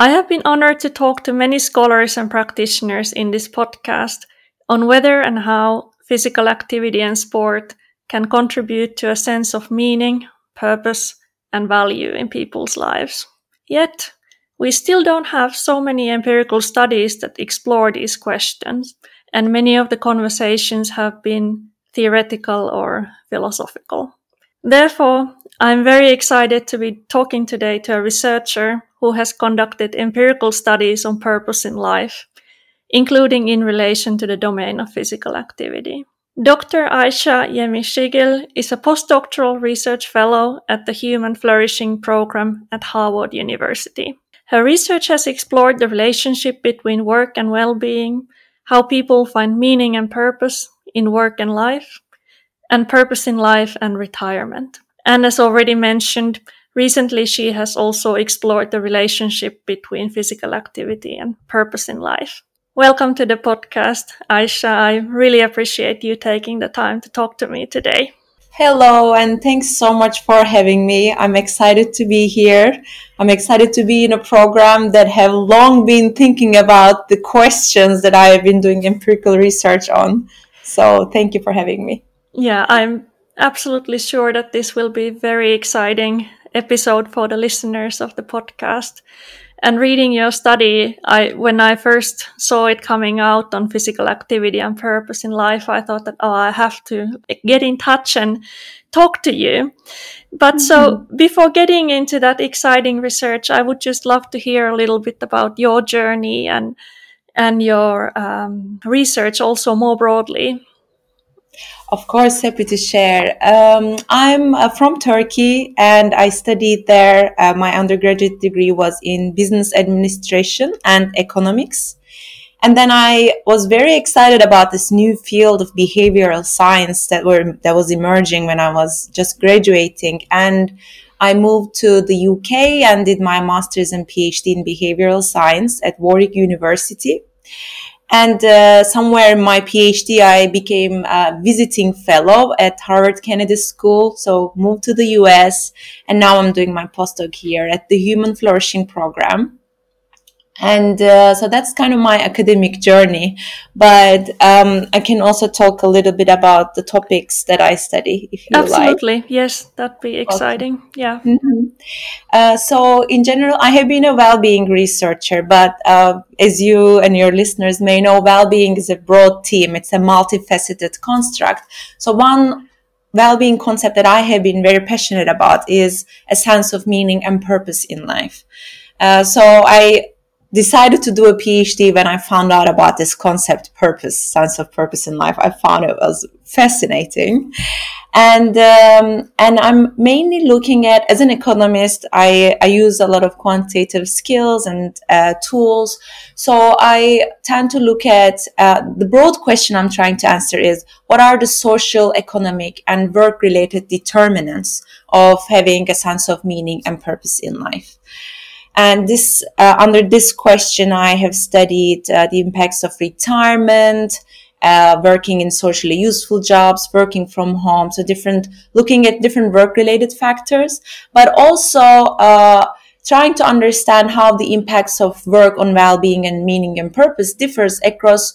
I have been honored to talk to many scholars and practitioners in this podcast on whether and how physical activity and sport can contribute to a sense of meaning, purpose, and value in people's lives. Yet, we still don't have so many empirical studies that explore these questions, and many of the conversations have been theoretical or philosophical. Therefore, I'm very excited to be talking today to a researcher who has conducted empirical studies on purpose in life, including in relation to the domain of physical activity. Dr. Aisha Yemi is a postdoctoral research fellow at the Human Flourishing Program at Harvard University. Her research has explored the relationship between work and well-being, how people find meaning and purpose in work and life, and purpose in life and retirement. And as already mentioned, recently she has also explored the relationship between physical activity and purpose in life. Welcome to the podcast, Aisha. I really appreciate you taking the time to talk to me today. Hello, and thanks so much for having me. I'm excited to be here. I'm excited to be in a program that have long been thinking about the questions that I have been doing empirical research on. So thank you for having me. Yeah, I'm absolutely sure that this will be very exciting episode for the listeners of the podcast. And reading your study i when i first saw it coming out on physical activity and purpose in life i thought that oh i have to get in touch and talk to you. But mm-hmm. so before getting into that exciting research i would just love to hear a little bit about your journey and and your um, research also more broadly of course, happy to share. Um, I'm uh, from Turkey and I studied there. Uh, my undergraduate degree was in business administration and economics. And then I was very excited about this new field of behavioral science that were that was emerging when I was just graduating. And I moved to the UK and did my master's and PhD in behavioral science at Warwick University. And uh, somewhere in my PhD, I became a visiting fellow at Harvard Kennedy School. So moved to the US and now I'm doing my postdoc here at the Human Flourishing Program and uh, so that's kind of my academic journey. But um, i can also talk a little bit about the topics that i study if you absolutely. Like. yes that'd be exciting. Yeah. Mm-hmm. uh, so in general i have been a well-being researcher but uh, as you and your listeners may know well-being is a broad theme. It's a multifaceted construct. So one well-being concept that i have been very passionate about is a sense of meaning and purpose in life. Uh, so i decided to do a PhD when I found out about this concept, purpose, sense of purpose in life. I found it was fascinating. And, um, and I'm mainly looking at, as an economist, I, I use a lot of quantitative skills and uh, tools. So I tend to look at uh, the broad question I'm trying to answer is what are the social, economic, and work related determinants of having a sense of meaning and purpose in life? And this, uh, under this question, I have studied uh, the impacts of retirement, uh, working in socially useful jobs, working from home. So different, looking at different work related factors, but also, uh, trying to understand how the impacts of work on well-being and meaning and purpose differs across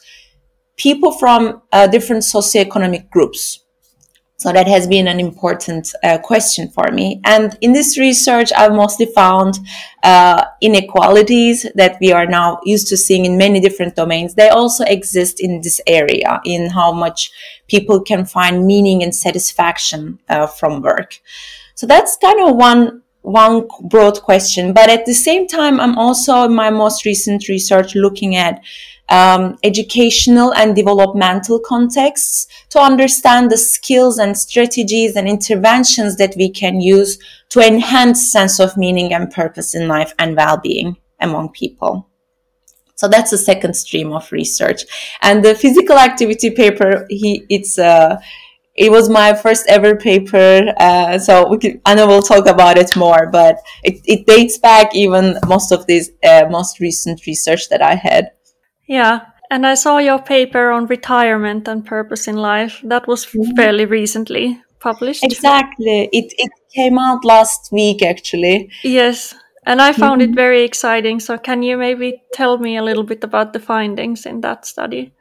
people from uh, different socioeconomic groups. So that has been an important uh, question for me. And in this research, I've mostly found uh, inequalities that we are now used to seeing in many different domains. They also exist in this area, in how much people can find meaning and satisfaction uh, from work. So that's kind of one one broad question. But at the same time, I'm also in my most recent research looking at um, educational and developmental contexts to understand the skills and strategies and interventions that we can use to enhance sense of meaning and purpose in life and well-being among people. So that's the second stream of research. And the physical activity paper, he, it's, uh, it was my first ever paper. Uh, so we can, know we'll talk about it more, but it, it dates back even most of this, uh, most recent research that I had. Yeah. And I saw your paper on retirement and purpose in life. That was mm-hmm. fairly recently published. Exactly. It, it came out last week, actually. Yes. And I found mm-hmm. it very exciting. So, can you maybe tell me a little bit about the findings in that study?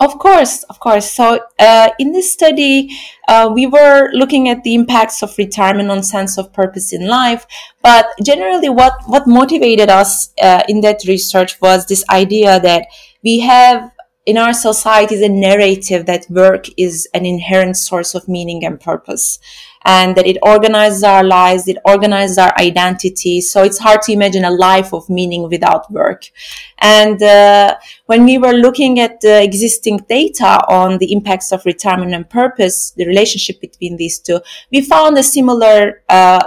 Of course, of course. So, uh, in this study, uh, we were looking at the impacts of retirement on sense of purpose in life. But generally, what what motivated us uh, in that research was this idea that we have in our society a narrative that work is an inherent source of meaning and purpose and that it organizes our lives, it organizes our identity. So it's hard to imagine a life of meaning without work. And uh, when we were looking at the existing data on the impacts of retirement and purpose, the relationship between these two, we found a similar, uh,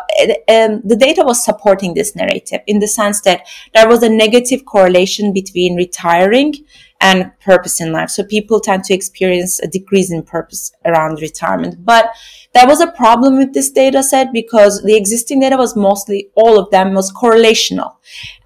um, the data was supporting this narrative in the sense that there was a negative correlation between retiring and purpose in life. So people tend to experience a decrease in purpose around retirement. But there was a problem with this data set because the existing data was mostly all of them was correlational.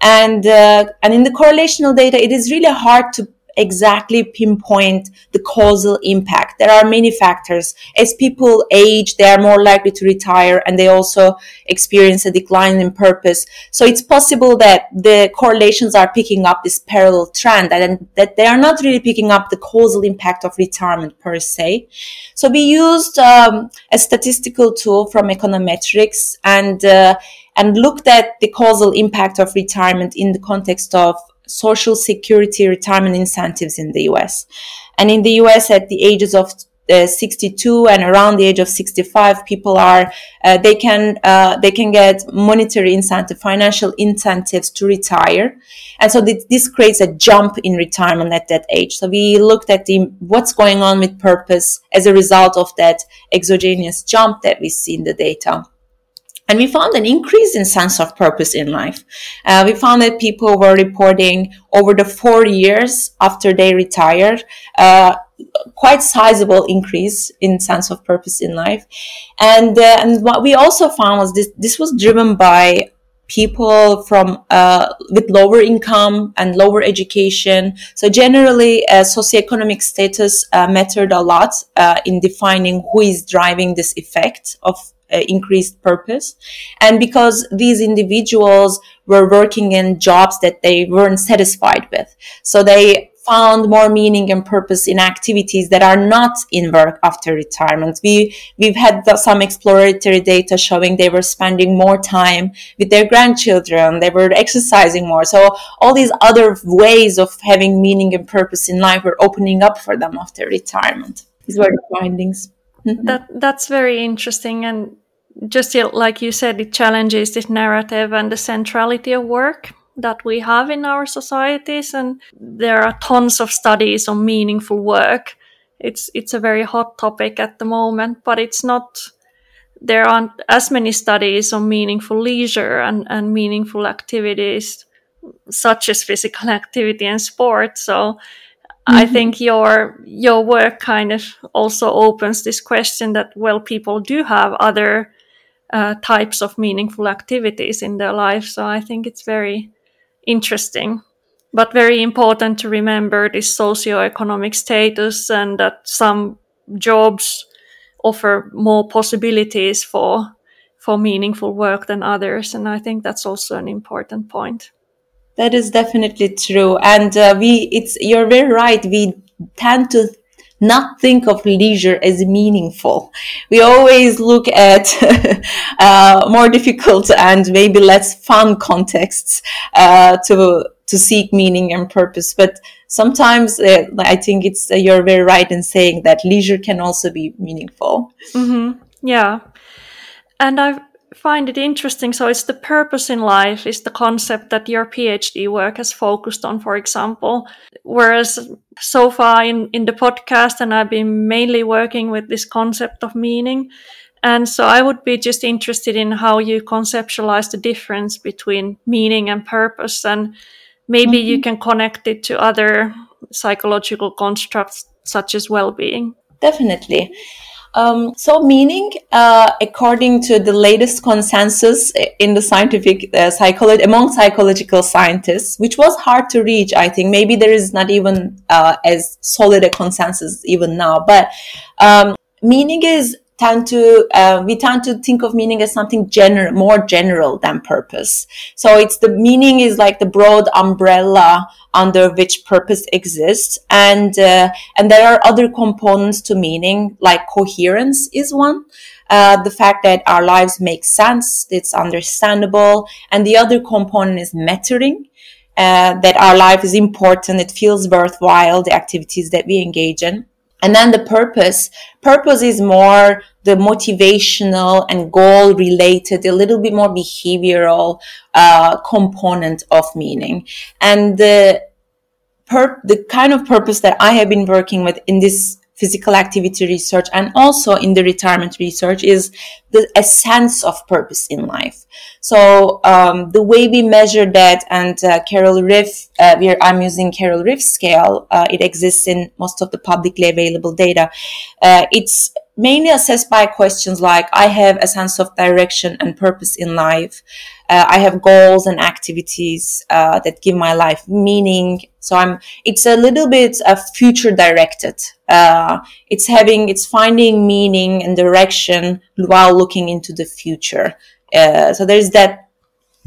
And, uh, and in the correlational data, it is really hard to exactly pinpoint the causal impact. There are many factors. As people age, they are more likely to retire and they also experience a decline in purpose. So it's possible that the correlations are picking up this parallel trend and that they are not really picking up the causal impact of retirement per se. So we used um, a statistical tool from econometrics and uh, and looked at the causal impact of retirement in the context of social security retirement incentives in the US. And in the US, at the ages of uh, 62 and around the age of 65 people are uh, they can uh, they can get monetary incentive financial incentives to retire. And so th- this creates a jump in retirement at that age. So we looked at the what's going on with purpose as a result of that exogenous jump that we see in the data and we found an increase in sense of purpose in life. Uh, we found that people were reporting over the four years after they retired, uh, quite sizable increase in sense of purpose in life. And, uh, and what we also found was this, this was driven by people from uh, with lower income and lower education. So generally, uh, socioeconomic status uh, mattered a lot uh, in defining who is driving this effect of increased purpose. And because these individuals were working in jobs that they weren't satisfied with. So they found more meaning and purpose in activities that are not in work after retirement. We, we've had some exploratory data showing they were spending more time with their grandchildren. They were exercising more. So all these other ways of having meaning and purpose in life were opening up for them after retirement. These were the findings. Mm-hmm. That that's very interesting, and just like you said, it challenges this narrative and the centrality of work that we have in our societies. And there are tons of studies on meaningful work. It's it's a very hot topic at the moment, but it's not. There aren't as many studies on meaningful leisure and, and meaningful activities, such as physical activity and sport. So Mm-hmm. I think your your work kind of also opens this question that well people do have other uh, types of meaningful activities in their life so I think it's very interesting but very important to remember this socio-economic status and that some jobs offer more possibilities for for meaningful work than others and I think that's also an important point. That is definitely true, and uh, we it's you're very right. We tend to not think of leisure as meaningful. We always look at uh, more difficult and maybe less fun contexts uh, to to seek meaning and purpose. But sometimes uh, I think it's uh, you're very right in saying that leisure can also be meaningful. Mm-hmm. Yeah, and I find it interesting. So it's the purpose in life is the concept that your PhD work has focused on, for example. Whereas so far in, in the podcast, and I've been mainly working with this concept of meaning. And so I would be just interested in how you conceptualize the difference between meaning and purpose. And maybe mm-hmm. you can connect it to other psychological constructs such as well-being. Definitely. Um, so, meaning, uh, according to the latest consensus in the scientific uh, psychology among psychological scientists, which was hard to reach, I think maybe there is not even uh, as solid a consensus even now. But um, meaning is tend to uh, we tend to think of meaning as something general more general than purpose. So it's the meaning is like the broad umbrella under which purpose exists. And uh, and there are other components to meaning like coherence is one. Uh, the fact that our lives make sense it's understandable. And the other component is mattering uh, that our life is important it feels worthwhile the activities that we engage in and then the purpose. Purpose is more the motivational and goal related, a little bit more behavioral uh, component of meaning. And the per- the kind of purpose that I have been working with in this physical activity research and also in the retirement research is the a sense of purpose in life. So um, the way we measure that, and uh, Carol Ryff, uh, where I'm using Carol Ryff scale, uh, it exists in most of the publicly available data. Uh, it's mainly assessed by questions like I have a sense of direction and purpose in life. Uh, I have goals and activities uh, that give my life meaning. So I'm. It's a little bit uh, future directed. Uh, it's having. It's finding meaning and direction while looking into the future. Uh, so there's that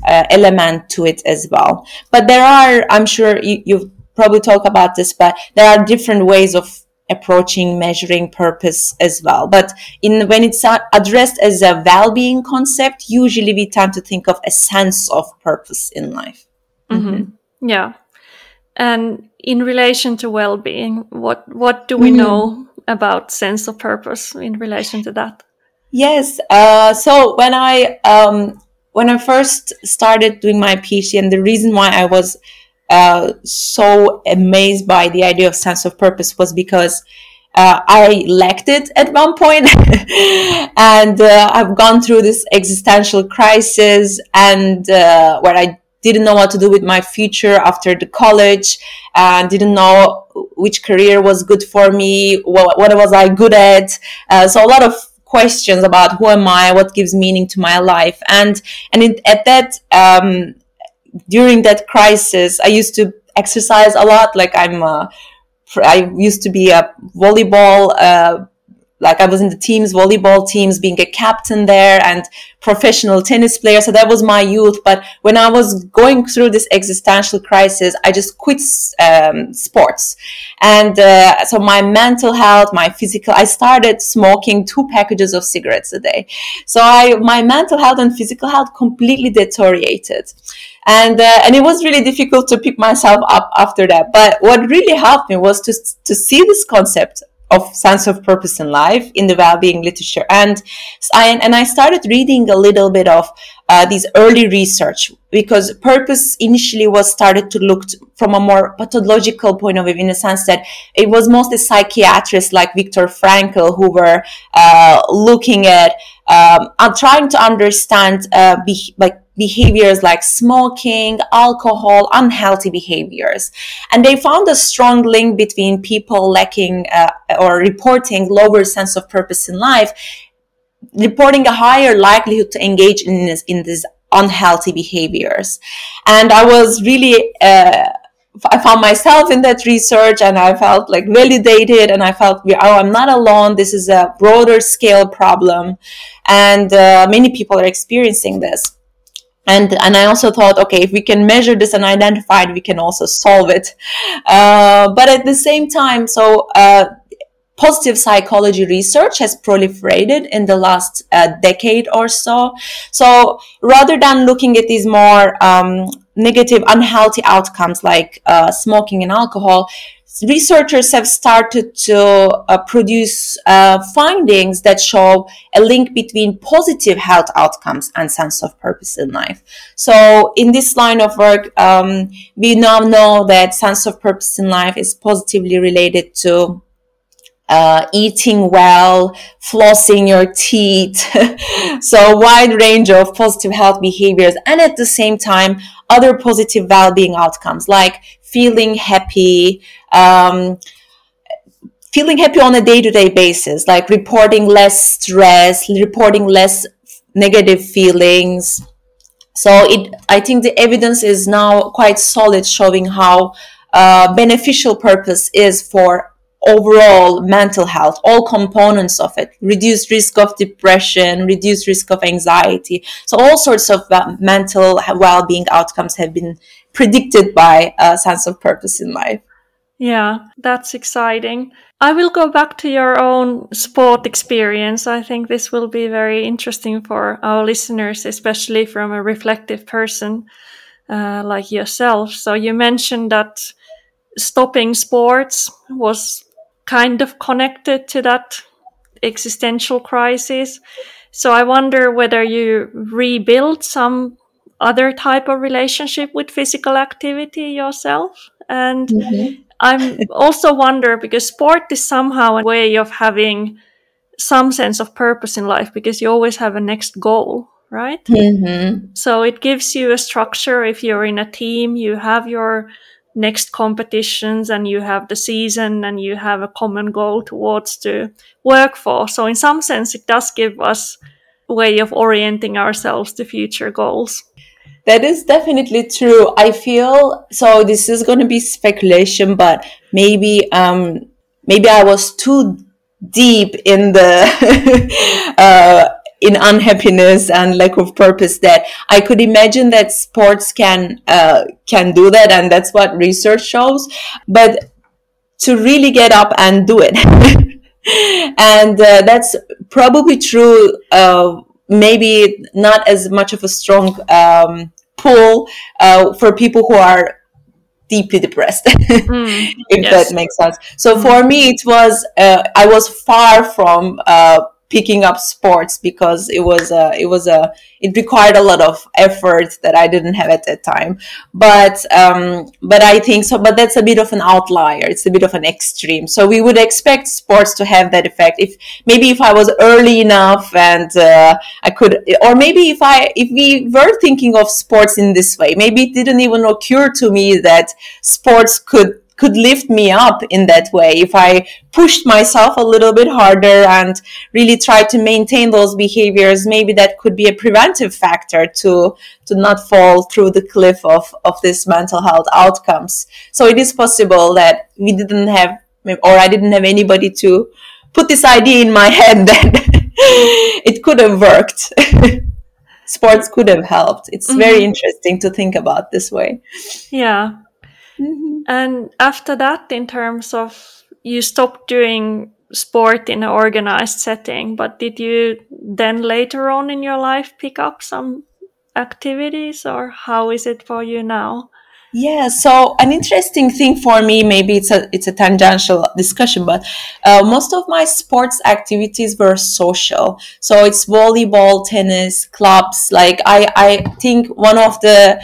uh, element to it as well. But there are. I'm sure you, you've probably talked about this, but there are different ways of approaching measuring purpose as well. But in when it's addressed as a well-being concept, usually we tend to think of a sense of purpose in life. Mm-hmm. Mm-hmm. Yeah. And in relation to well-being, what what do we mm-hmm. know about sense of purpose in relation to that? Yes. Uh, so when I um, when I first started doing my PhD, and the reason why I was uh, so amazed by the idea of sense of purpose was because uh, I lacked it at one and uh, I've gone through this existential crisis and uh, where I didn't know what to do with my future after the college and didn't know which career was good for me, what, what was I good at. Uh, so a lot of questions about who am I, what gives meaning to my life. And, and at that, um, during that crisis, I used to exercise a lot. Like I'm, uh, I used to be a volleyball, uh, like I was in the teams, volleyball teams, being a captain there and professional tennis player. So that was my youth. But when I was going through this existential crisis, I just quit um, sports. And uh, so my mental health, my physical, I started smoking two packages of cigarettes a day. So I, my mental health and physical health completely deteriorated and uh, and it was really difficult to pick myself up after that but what really helped me was to to see this concept of sense of purpose in life in the well-being literature. And I, and I started reading a little bit of uh, these early research because purpose initially was started to look from a more pathological point of view in the sense that it was mostly psychiatrists like Viktor Frankl who were uh, looking at um, trying to understand uh, be- like behaviors like smoking, alcohol, unhealthy behaviors. And they found a strong link between people lacking uh, or reporting lower sense of purpose in life, reporting a higher likelihood to engage in this, in these unhealthy behaviors. And I was really, uh, I found myself in that research and I felt like validated and I felt, oh, I'm not alone. This is a broader scale problem. And uh, many people are experiencing this and and I also thought, okay, if we can measure this and identify it, we can also solve it. Uh, but at the same time, so uh, positive psychology research has proliferated in the last uh, decade or so. So rather than looking at these more um, negative, unhealthy outcomes like uh, smoking and alcohol, researchers have started to uh, produce uh, findings that show a link between positive health outcomes and sense of purpose in life. So in this line of work, um, we now know that sense of purpose in life is positively related to uh, eating well, flossing your teeth. so a wide range of positive health behaviors and at the same time, other positive well-being outcomes like feeling happy, um, feeling happy on a day-to-day basis, like reporting less stress, reporting less negative feelings. So it, I think the evidence is now quite solid showing how uh, beneficial purpose is for overall mental health, all components of it, reduced risk of depression, reduced risk of anxiety. So all sorts of uh, mental well-being outcomes have been predicted by a sense of purpose in life. Yeah, that's exciting. I will go back to your own sport experience. I think this will be very interesting for our listeners, especially from a reflective person uh, like yourself. So you mentioned that stopping sports was kind of connected to that existential crisis. So I wonder whether you rebuild some other type of relationship with physical activity yourself. And mm-hmm. I'm also wonder because sport is somehow a way of having some sense of purpose in life because you always have a next goal, right? Mm-hmm. So it gives you a structure. If you're in a team, you have your next competitions and you have the season and you have a common goal towards to work for. So in some sense, it does give us a way of orienting ourselves to future goals. That is definitely true. I feel so. This is going to be speculation, but maybe, um, maybe I was too deep in the uh, in unhappiness and lack of purpose that I could imagine that sports can uh, can do that, and that's what research shows. But to really get up and do it, and uh, that's probably true. Uh, maybe not as much of a strong um, pull uh, for people who are deeply depressed mm, if yes. that makes sense so mm. for me it was uh, i was far from uh, picking up sports because it was a, it was a, it required a lot of effort that I didn't have at that time. But, um, but I think so, but that's a bit of an outlier. It's a bit of an extreme. So we would expect sports to have that effect. If maybe if I was early enough and, uh, I could, or maybe if I, if we were thinking of sports in this way, maybe it didn't even occur to me that sports could could lift me up in that way if I pushed myself a little bit harder and really tried to maintain those behaviors. Maybe that could be a preventive factor to to not fall through the cliff of of this mental health outcomes. So it is possible that we didn't have or I didn't have anybody to put this idea in my head that it could have worked. Sports could have helped. It's mm-hmm. very interesting to think about this way. Yeah, Mm-hmm. And after that, in terms of you stopped doing sport in an organized setting, but did you then later on in your life pick up some activities or how is it for you now? Yeah, so an interesting thing for me, maybe it's a it's a tangential discussion, but uh, most of my sports activities were social. So it's volleyball, tennis, clubs. Like I I think one of the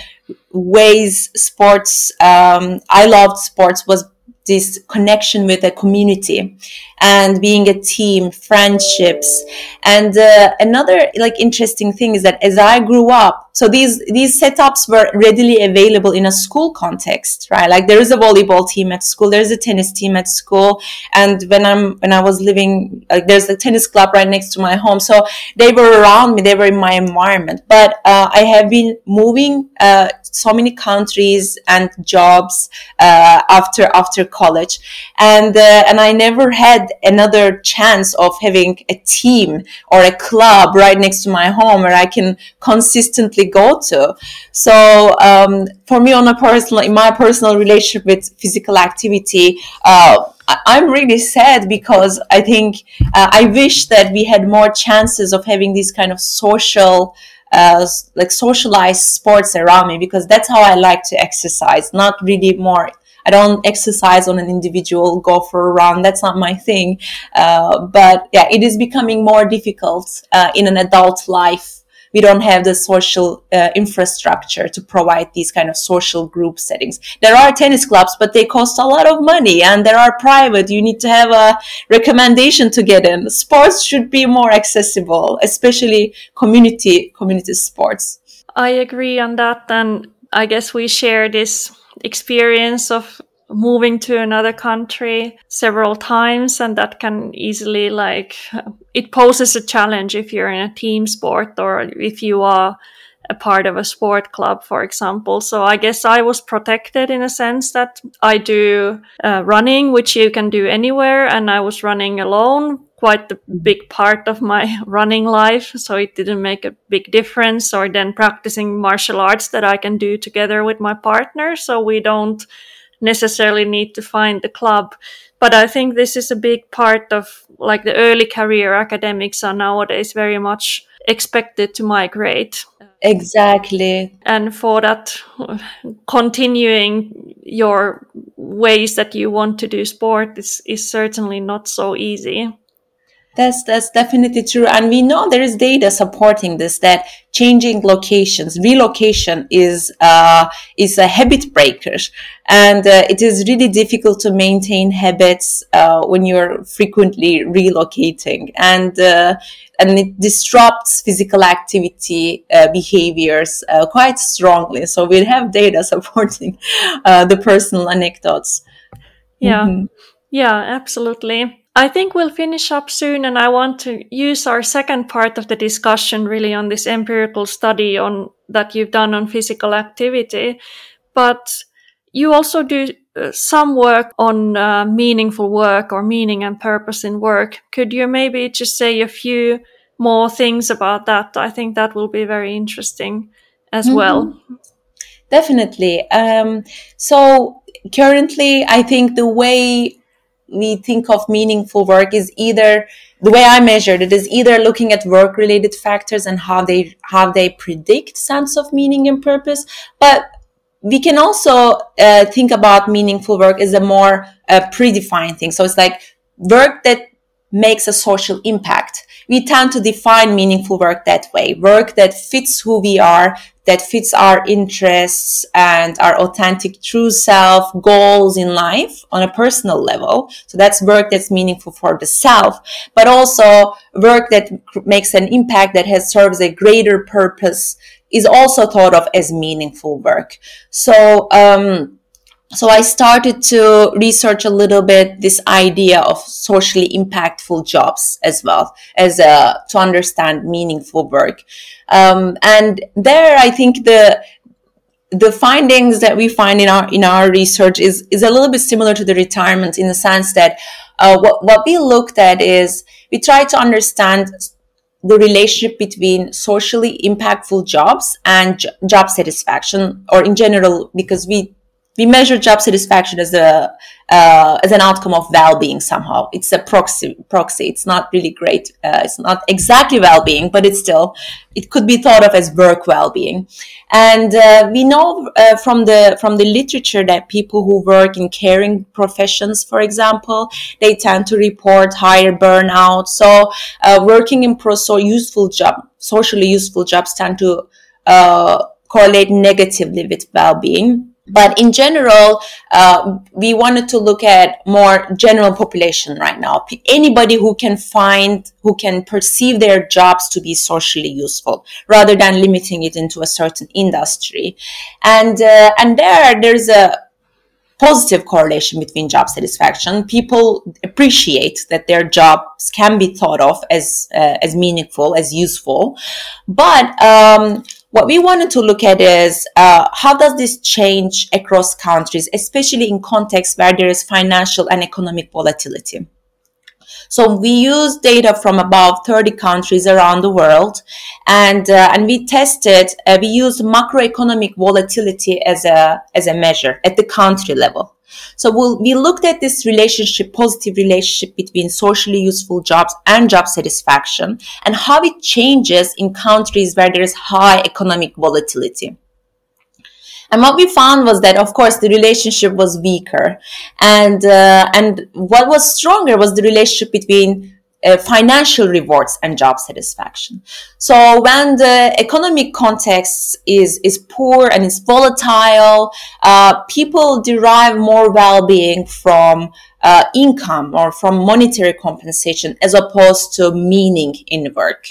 ways sports um, I loved sports was this connection with a community and being a team, friendships. And uh, another like interesting thing is that as I grew up, so these these setups were readily available in a school context, right? Like there is a volleyball team at school, there's a tennis team at school, and when I'm when I was living, like there's a tennis club right next to my home, so they were around me, they were in my environment. But uh, I have been moving uh, so many countries and jobs uh, after after college, and uh, and I never had another chance of having a team or a club right next to my home where I can consistently go to. So um, for me, on a personal, in my personal relationship with physical activity. Uh, I'm really sad because I think uh, I wish that we had more chances of having these kind of social, uh, like socialized sports around me because that's how I like to exercise, not really more. I don't exercise on an individual, go for a run. That's not my thing. Uh, but yeah, it is becoming more difficult uh, in an adult life we don't have the social uh, infrastructure to provide these kind of social group settings. There are tennis clubs, but they cost a lot of money and there are private. You need to have a recommendation to get in. Sports should be more accessible, especially community, community sports. I agree on that. And I guess we share this experience of moving to another country several times and that can easily like it poses a challenge if you're in a team sport or if you are a part of a sport club for example. So i guess i was protected in a sense that i do uh, running which you can do anywhere and i was running alone quite the big part of my running life. So it didn't make a big difference. Or then practicing martial arts that i can do together with my partner. So we don't necessarily need to find the club. But I think this is a big part of like the early career academics are nowadays very much expected to migrate. Exactly. And for that, continuing your ways that you want to do sport is, is certainly not so easy. That's that's definitely true, and we know there is data supporting this. That changing locations, relocation is uh, is a habit breaker, and uh, it is really difficult to maintain habits uh, when you're frequently relocating, and uh, and it disrupts physical activity uh, behaviors uh, quite strongly. So we have data supporting the personal anecdotes. Yeah, mm-hmm. yeah, absolutely. I think we'll finish up soon, and I want to use our second part of the discussion really on this empirical study on that you've done on physical activity. But you also do uh, some work on uh, meaningful work or meaning and purpose in work. Could you maybe just say a few more things about that? I think that will be very interesting as mm-hmm. well. Definitely. Um, so currently, I think the way we think of meaningful work is either the way I measured it is either looking at work related factors and how they how they predict sense of meaning and purpose, but we can also uh, think about meaningful work as a more uh, predefined thing. So it's like work that makes a social impact. We tend to define meaningful work that way. Work that fits who we are, that fits our interests and our authentic true self goals in life on a personal level. So that's work that's meaningful for the self, but also work that makes an impact that has serves a greater purpose is also thought of as meaningful work. So, um, so I started to research a little bit this idea of socially impactful jobs as well as uh, to understand meaningful work. Um, and there, I think the the findings that we find in our in our research is is a little bit similar to the retirement in the sense that uh, what what we looked at is we tried to understand the relationship between socially impactful jobs and j- job satisfaction, or in general, because we we measure job satisfaction as a uh, as an outcome of well-being somehow. It's a proxy proxy. It's not really great uh, it's not exactly well-being but it's still it could be thought of as work well-being. And uh, we know uh, from the from the literature that people who work in caring professions for example they tend to report higher burnout. So uh, working in pro so useful job socially useful jobs tend to uh, correlate negatively with well-being but in general, uh, we wanted to look at more general population right now. Anybody who can find, who can perceive their jobs to be socially useful, rather than limiting it into a certain industry. And uh, and there, there's a positive correlation between job satisfaction. People appreciate that their jobs can be thought of as uh, as meaningful, as useful, but um, what we wanted to look at is uh, how does this change across countries, especially in contexts where there is financial and economic volatility. So we use data from about 30 countries around the world, and uh, and we tested. Uh, we used macroeconomic volatility as a as a measure at the country level. So we'll, we looked at this relationship, positive relationship between socially useful jobs and job satisfaction and how it changes in countries where there is high economic volatility. And what we found was that, of course, the relationship was weaker, and uh, and what was stronger was the relationship between uh, financial rewards and job satisfaction. So when the economic context is, is poor and is volatile, uh, people derive more well-being from uh, income or from monetary compensation as opposed to meaning in work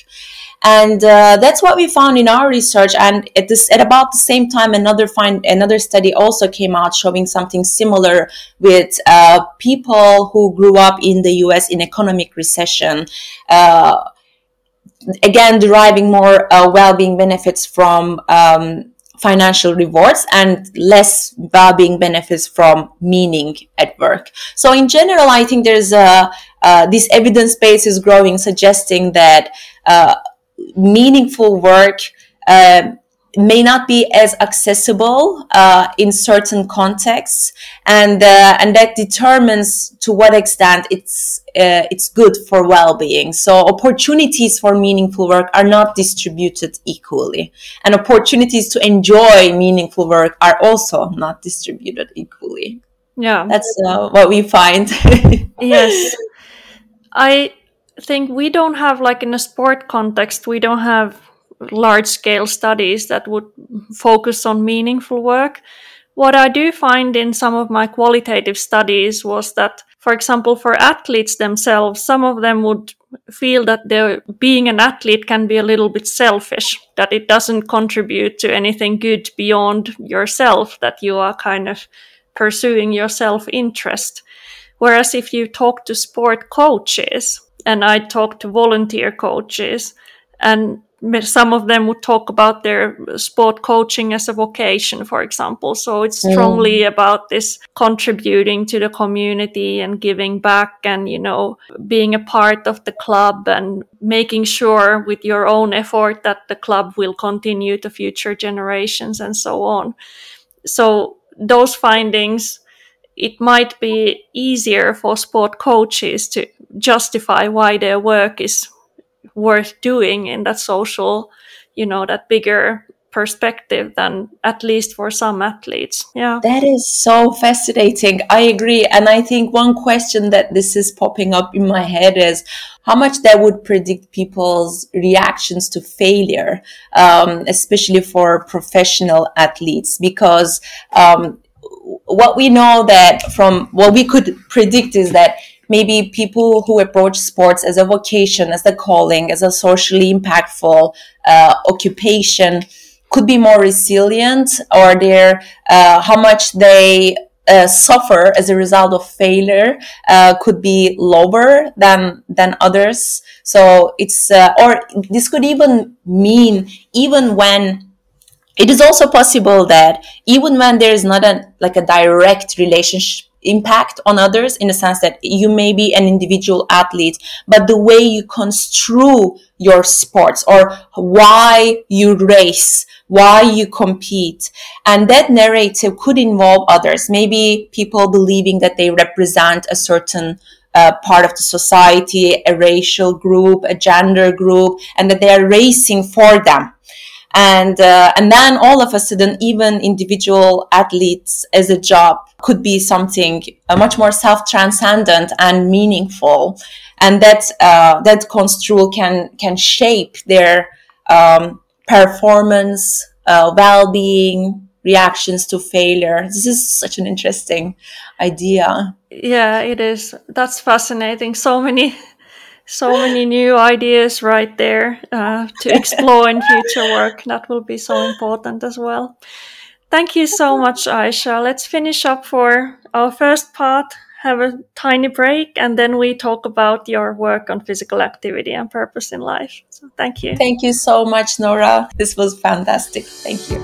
and uh, that's what we found in our research and at this at about the same time another find another study also came out showing something similar with uh, people who grew up in the us in economic recession uh, again deriving more uh, well-being benefits from um, financial rewards and less well-being benefits from meaning at work. So in general, I think there's a, uh, this evidence base is growing, suggesting that uh, meaningful work uh, may not be as accessible uh, in certain contexts, and uh, and that determines to what extent it's uh, it's good for well-being. So opportunities for meaningful work are not distributed equally, and opportunities to enjoy meaningful work are also not distributed equally. Yeah, that's uh, what we find. yes, I think we don't have like in a sport context we don't have large scale studies that would focus on meaningful work. What i do find in some of my qualitative studies was that for example for athletes themselves some of them would feel that being an athlete can be a little bit selfish that it doesn't contribute to anything good beyond yourself that you are kind of pursuing your self interest whereas if you talk to sport coaches and I talked to volunteer coaches, and some of them would talk about their sport coaching as a vocation, for example. So it's strongly mm. about this contributing to the community and giving back and, you know, being a part of the club and making sure with your own effort that the club will continue to future generations and so on. So those findings it might be easier for sport coaches to justify why their work is worth doing in that social, you know, that bigger perspective than at least for some athletes. Yeah. That is so fascinating. I agree. And I think one question that this is popping up in my head is how much that would predict people's reactions to failure, um, especially for professional athletes, because um, what we know that from what we could predict is that maybe people who approach sports as a vocation, as a calling, as a socially impactful uh, occupation could be more resilient or their uh, how much they uh, suffer as a result of failure uh, could be lower than than others. So it's uh, or this could even mean even when it is also possible that even when there is not a like a direct relationship impact on others in the sense that you may be an individual athlete, but the way you construe your sports or why you race, why you compete. And that narrative could involve others. Maybe people believing that they represent a certain uh, part of the society, a racial group, a gender group, and that they are racing for them and uh, and then all of a sudden even individual athletes as a job could be something uh, much more self-transcendent and meaningful. And that uh, that construal can can shape their um, performance uh, well-being reactions to failure. This is such an interesting idea. Yeah it is. That's fascinating. So many so many new ideas right there uh, to explore in future work. That will be so important as well. Thank you so much, Aisha. Let's finish up for our first part have a tiny break and then we talk about your work on physical activity and purpose in life. So thank you. Thank you so much, Noora. This was fantastic. Thank you.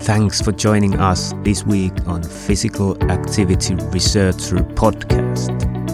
Thanks for joining us this week on Physical Activity Researcher Podcast.